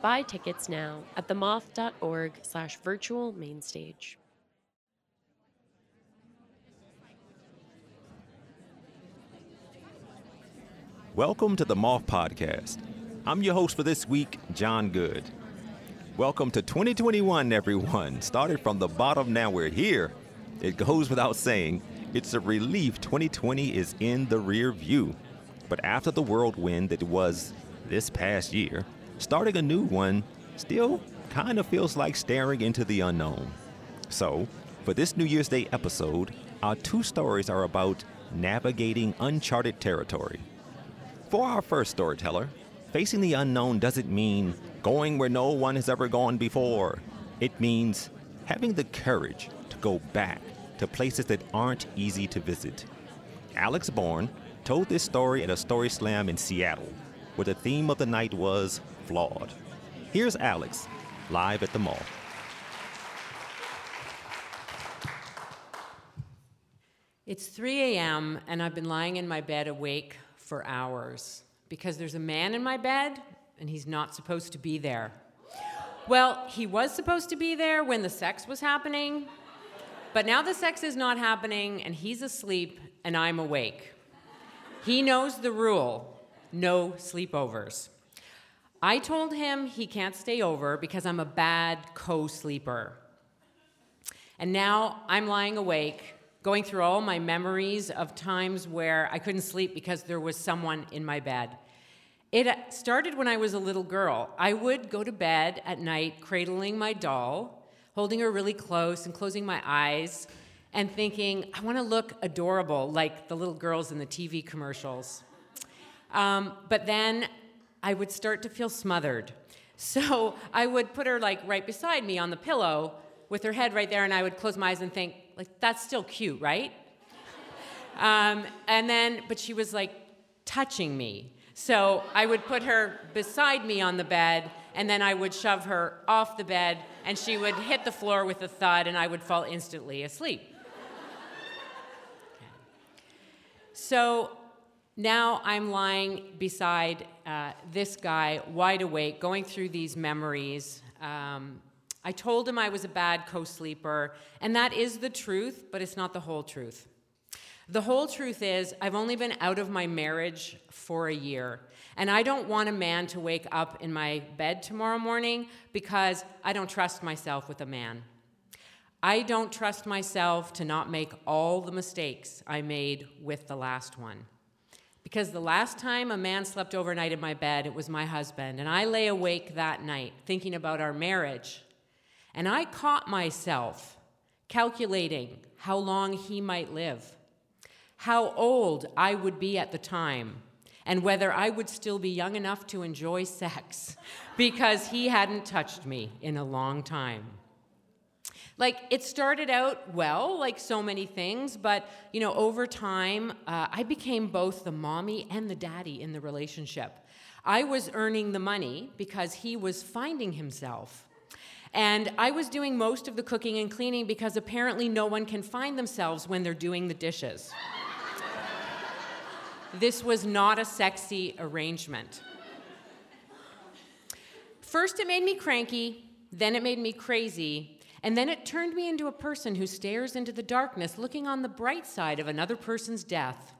Buy tickets now at themoth.org slash virtual mainstage. Welcome to the Moth Podcast. I'm your host for this week, Jon Goode. Welcome to 2021, everyone. Started from the bottom, now we're here. It goes without saying, it's a relief 2020 is in the rear view. But after the whirlwind that was this past year, starting a new one still kind of feels like staring into the unknown. So, for this New Year's Day episode, our two stories are about navigating uncharted territory. For our first storyteller, facing the unknown doesn't mean going where no one has ever gone before. It means having the courage to go back to places that aren't easy to visit. Alix Born told this story at a story slam in Seattle, where the theme of the night was flawed. Here's Alix, live at the Moth. It's 3 a.m., and I've been lying in my bed awake for hours because there's a man in my bed, and he's not supposed to be there. Well, he was supposed to be there when the sex was happening, but now the sex is not happening, and he's asleep, and I'm awake. He knows the rule no sleepovers. I told him he can't stay over because I'm a bad co sleeper. And now I'm lying awake, going through all my memories of times where I couldn't sleep because there was someone in my bed. It started when I was a little girl. I would go to bed at night cradling my doll, holding her really close and closing my eyes, and thinking, I want to look adorable like the little girls in the TV commercials. Um, but then I would start to feel smothered. So I would put her like right beside me on the pillow with her head right there, and I would close my eyes and think, like, that's still cute, right? um, and then, but she was like touching me. So I would put her beside me on the bed, and then I would shove her off the bed, and she would hit the floor with a thud, and I would fall instantly asleep. So now I'm lying beside uh, this guy, wide awake, going through these memories. Um, I told him I was a bad co sleeper, and that is the truth, but it's not the whole truth. The whole truth is, I've only been out of my marriage for a year, and I don't want a man to wake up in my bed tomorrow morning because I don't trust myself with a man. I don't trust myself to not make all the mistakes I made with the last one. Because the last time a man slept overnight in my bed, it was my husband. And I lay awake that night thinking about our marriage. And I caught myself calculating how long he might live, how old I would be at the time, and whether I would still be young enough to enjoy sex because he hadn't touched me in a long time. Like it started out well, like so many things, but you know, over time, uh, I became both the mommy and the daddy in the relationship. I was earning the money because he was finding himself. And I was doing most of the cooking and cleaning because apparently no one can find themselves when they're doing the dishes. this was not a sexy arrangement. First, it made me cranky, then, it made me crazy, and then it turned me into a person who stares into the darkness, looking on the bright side of another person's death.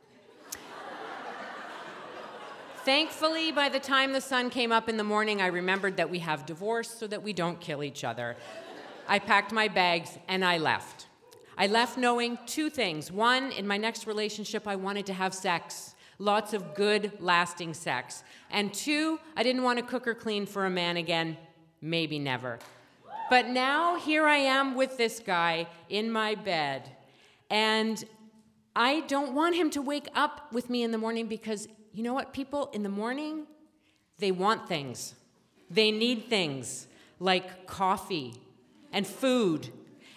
Thankfully, by the time the sun came up in the morning, I remembered that we have divorce so that we don't kill each other. I packed my bags and I left. I left knowing two things. One, in my next relationship, I wanted to have sex, lots of good, lasting sex. And two, I didn't want to cook or clean for a man again, maybe never. But now here I am with this guy in my bed. And I don't want him to wake up with me in the morning because you know what? People in the morning, they want things. They need things like coffee and food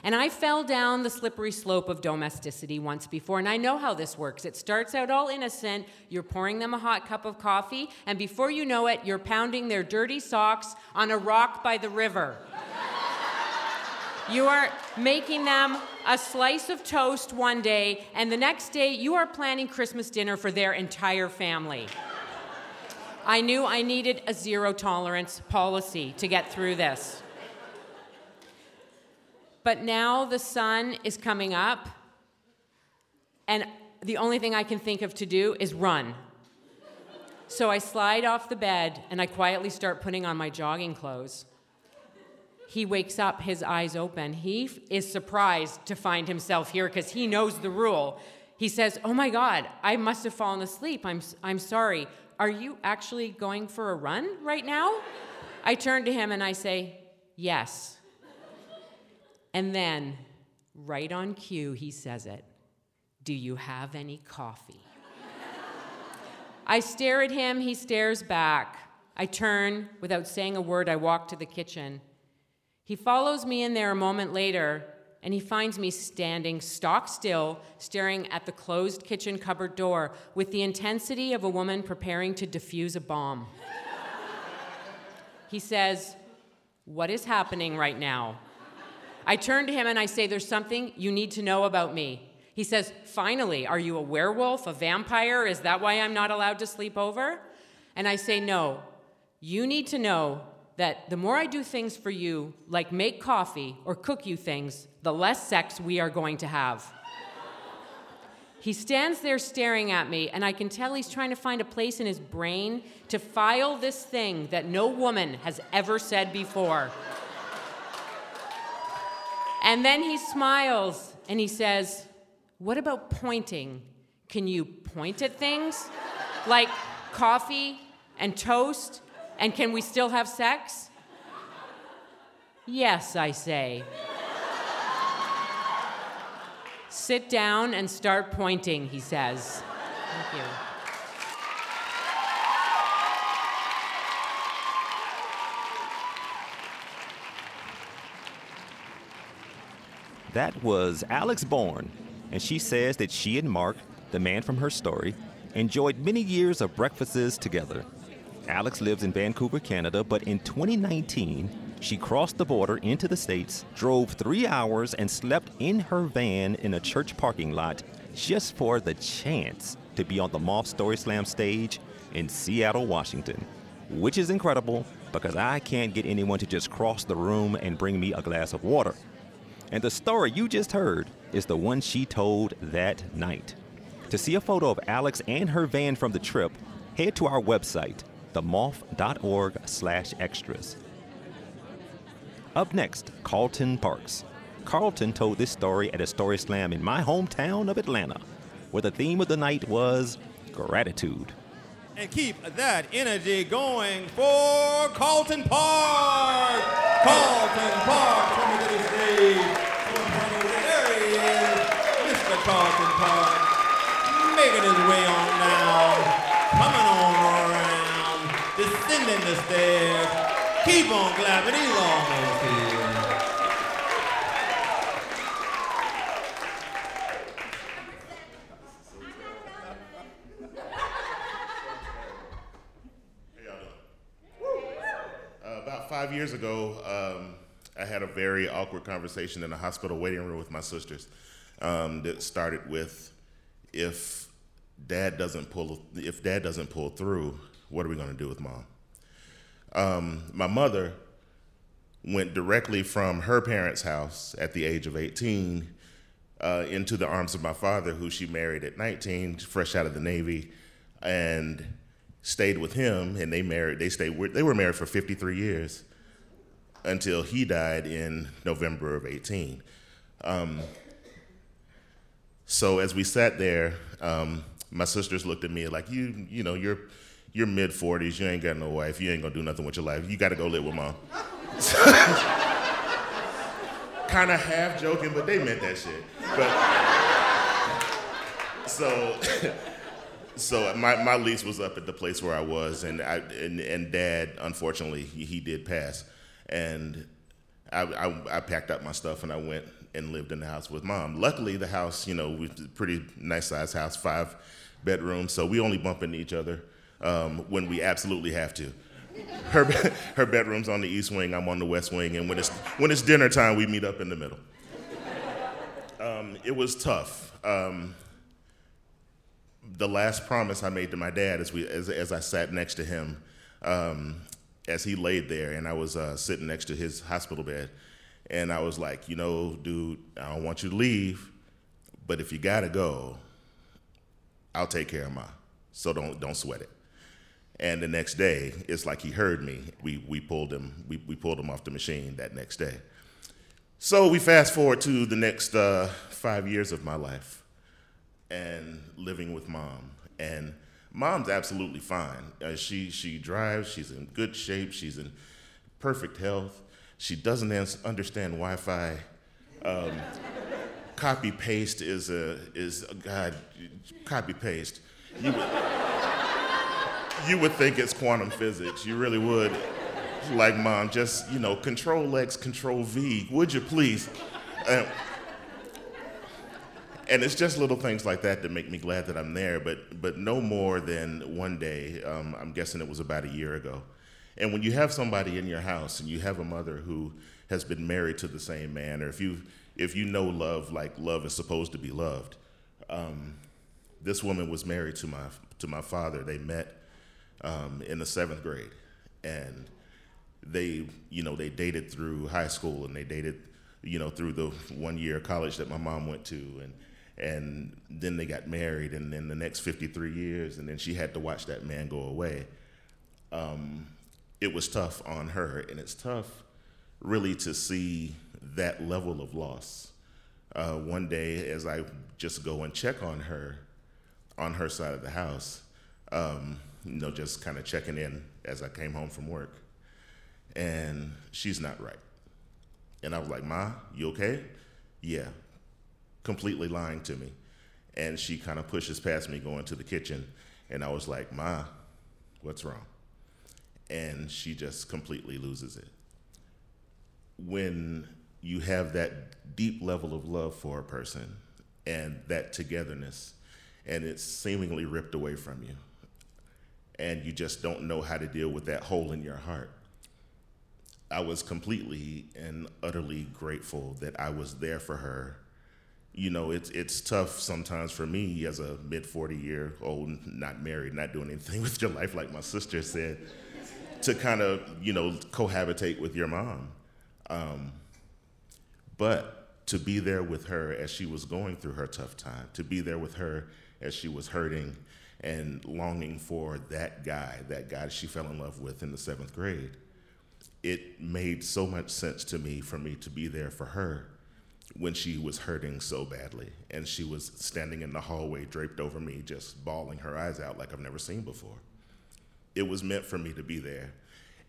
And I fell down the slippery slope of domesticity once before, and I know how this works. It starts out all innocent. You're pouring them a hot cup of coffee, and before you know it, you're pounding their dirty socks on a rock by the river. You are making them a slice of toast one day, and the next day you are planning Christmas dinner for their entire family. I knew I needed a zero tolerance policy to get through this. But now the sun is coming up, and the only thing I can think of to do is run. So I slide off the bed and I quietly start putting on my jogging clothes. He wakes up, his eyes open. He is surprised to find himself here because he knows the rule. He says, Oh my God, I must have fallen asleep. I'm, I'm sorry. Are you actually going for a run right now? I turn to him and I say, Yes. And then, right on cue, he says it Do you have any coffee? I stare at him, he stares back. I turn, without saying a word, I walk to the kitchen. He follows me in there a moment later, and he finds me standing stock still, staring at the closed kitchen cupboard door with the intensity of a woman preparing to defuse a bomb. he says, What is happening right now? I turn to him and I say, There's something you need to know about me. He says, Finally, are you a werewolf, a vampire? Is that why I'm not allowed to sleep over? And I say, No. You need to know that the more I do things for you, like make coffee or cook you things, the less sex we are going to have. He stands there staring at me, and I can tell he's trying to find a place in his brain to file this thing that no woman has ever said before. And then he smiles and he says, What about pointing? Can you point at things? Like coffee and toast? And can we still have sex? Yes, I say. Sit down and start pointing, he says. Thank you. That was Alix Born, and she says that she and Mark, the man from her story, enjoyed many years of breakfasts together. Alix lives in Vancouver, Canada, but in 2019, she crossed the border into the States, drove three hours, and slept in her van in a church parking lot just for the chance to be on the Moth Story Slam stage in Seattle, Washington. Which is incredible because I can't get anyone to just cross the room and bring me a glass of water. And the story you just heard is the one she told that night. To see a photo of Alix and her van from the trip, head to our website, themoth.org slash extras. Up next, Carlton Parks. Carlton told this story at a story slam in my hometown of Atlanta, where the theme of the night was gratitude. And keep that energy going for Carlton Park. Carlton Park, coming to the stage. There he is, Mr. Carlton Park, making his way on now. coming on descending the stairs. Keep on clapping, he's almost here. Uh, about five years ago, um, I had a very awkward conversation in a hospital waiting room with my sisters um, that started with, "If dad doesn't pull, if dad doesn't pull through, what are we going to do with mom?" Um, my mother went directly from her parents' house at the age of 18 uh, into the arms of my father, who she married at 19, fresh out of the Navy, and stayed with him. And they married. They stayed. They were married for 53 years until he died in November of 18. Um, so as we sat there, um, my sisters looked at me like, "You, you know, you're." You're mid 40s, you ain't got no wife, you ain't gonna do nothing with your life. You gotta go live with mom. kind of half joking, but they meant that shit. But so, so my, my lease was up at the place where I was, and I and, and Dad, unfortunately, he, he did pass, and I, I, I packed up my stuff and I went and lived in the house with mom. Luckily, the house, you know, was a pretty nice sized house, five bedrooms, so we only bump into each other um, when we absolutely have to. Her, her bedroom's on the east wing, I'm on the west wing, and when it's, when it's dinner time, we meet up in the middle. Um, it was tough. Um, the last promise I made to my dad as, we, as, as I sat next to him, um, as he laid there, and I was uh, sitting next to his hospital bed, and I was like, you know, dude, I don't want you to leave, but if you gotta go, I'll take care of Ma. So don't don't sweat it. And the next day, it's like he heard me. We we pulled him we, we pulled him off the machine that next day. So we fast forward to the next uh, five years of my life, and living with mom. And mom's absolutely fine. Uh, she she drives. She's in good shape. She's in perfect health. She doesn't understand Wi-Fi. Um, copy paste is a is a, God. Copy paste. You you would think it's quantum physics. You really would. Like mom, just you know, Control X, Control V. Would you please? Uh, and it's just little things like that that make me glad that I'm there. But but no more than one day. Um, I'm guessing it was about a year ago. And when you have somebody in your house and you have a mother who has been married to the same man, or if you if you know love like love is supposed to be loved, um, this woman was married to my to my father. They met um, in the seventh grade, and they you know they dated through high school and they dated you know through the one year college that my mom went to. And and then they got married and then the next 53 years and then she had to watch that man go away. Um, it was tough on her, and it's tough really to see that level of loss. Uh, one day, as I just go and check on her, on her side of the house, um, you know, just kind of checking in as I came home from work, and she's not right. And I was like, Ma, you okay? Yeah. Completely lying to me. And she kind of pushes past me going to the kitchen, and I was like, Ma, what's wrong? and she just completely loses it. When you have that deep level of love for a person and that togetherness, and it's seemingly ripped away from you, and you just don't know how to deal with that hole in your heart. I was completely and utterly grateful that I was there for her. You know, it's it's tough sometimes for me as a mid 40 year old, not married, not doing anything with your life, like my sister said to kind of you know cohabitate with your mom um, but to be there with her as she was going through her tough time to be there with her as she was hurting and longing for that guy that guy she fell in love with in the seventh grade it made so much sense to me for me to be there for her when she was hurting so badly and she was standing in the hallway draped over me just bawling her eyes out like i've never seen before it was meant for me to be there.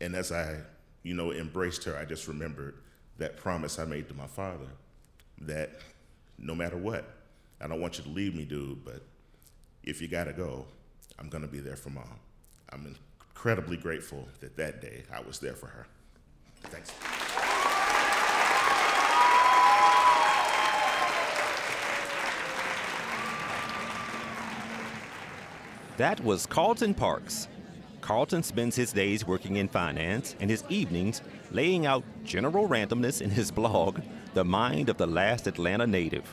And as I, you know, embraced her, I just remembered that promise I made to my father that no matter what, I don't want you to leave me, dude, but if you gotta go, I'm gonna be there for mom. I'm incredibly grateful that that day I was there for her. Thanks. That was Carlton Parks, Carlton spends his days working in finance and his evenings laying out general randomness in his blog, The Mind of the Last Atlanta Native.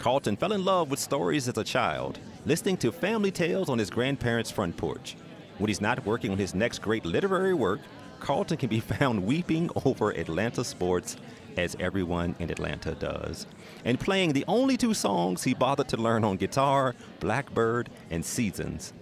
Carlton fell in love with stories as a child, listening to family tales on his grandparents' front porch. When he's not working on his next great literary work, Carlton can be found weeping over Atlanta sports, as everyone in Atlanta does, and playing the only two songs he bothered to learn on guitar Blackbird and Seasons.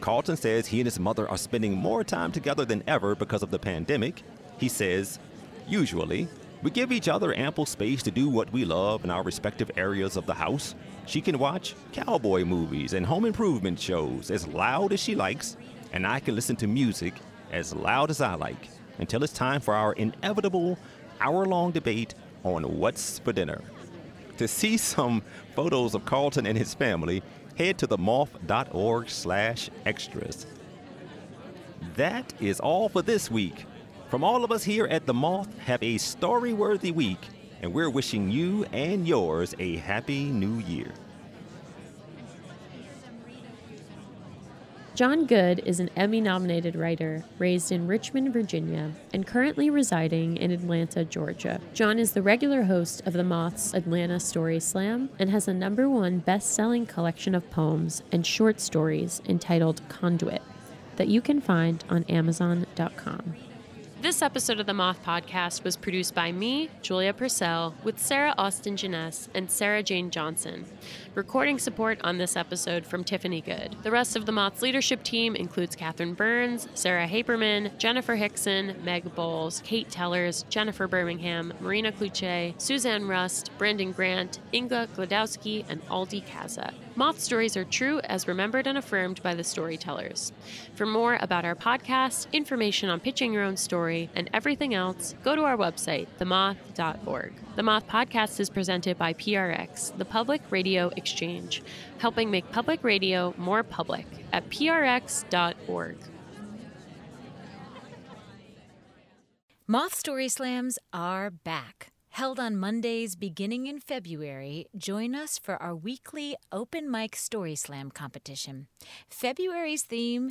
Carlton says he and his mother are spending more time together than ever because of the pandemic. He says, usually, we give each other ample space to do what we love in our respective areas of the house. She can watch cowboy movies and home improvement shows as loud as she likes, and I can listen to music as loud as I like until it's time for our inevitable hour long debate on what's for dinner. To see some photos of Carlton and his family, head to themoth.org slash extras. That is all for this week. From all of us here at The Moth, have a story worthy week, and we're wishing you and yours a happy new year. Jon Goode is an Emmy nominated writer raised in Richmond, Virginia, and currently residing in Atlanta, Georgia. Jon is the regular host of the Moth's Atlanta Story Slam and has a number one best selling collection of poems and short stories entitled Conduit that you can find on Amazon.com. This episode of the Moth Podcast was produced by me, Julia Purcell, with Sarah Austin Jenness and Sarah Jane Johnson. Recording support on this episode from Tiffany Good. The rest of the Moth's leadership team includes Catherine Burns, Sarah Haberman, Jennifer Hickson, Meg Bowles, Kate Tellers, Jennifer Birmingham, Marina Klutse, Suzanne Rust, Brandon Grant, Inga Glodowski, and Aldi Kaza. Moth stories are true as remembered and affirmed by the storytellers. For more about our podcast, information on pitching your own story, and everything else, go to our website, themoth.org. The Moth Podcast is presented by PRX, the Public Radio Exchange, helping make public radio more public at prx.org. Moth Story Slams are back. Held on Mondays beginning in February, join us for our weekly open mic story slam competition. February's theme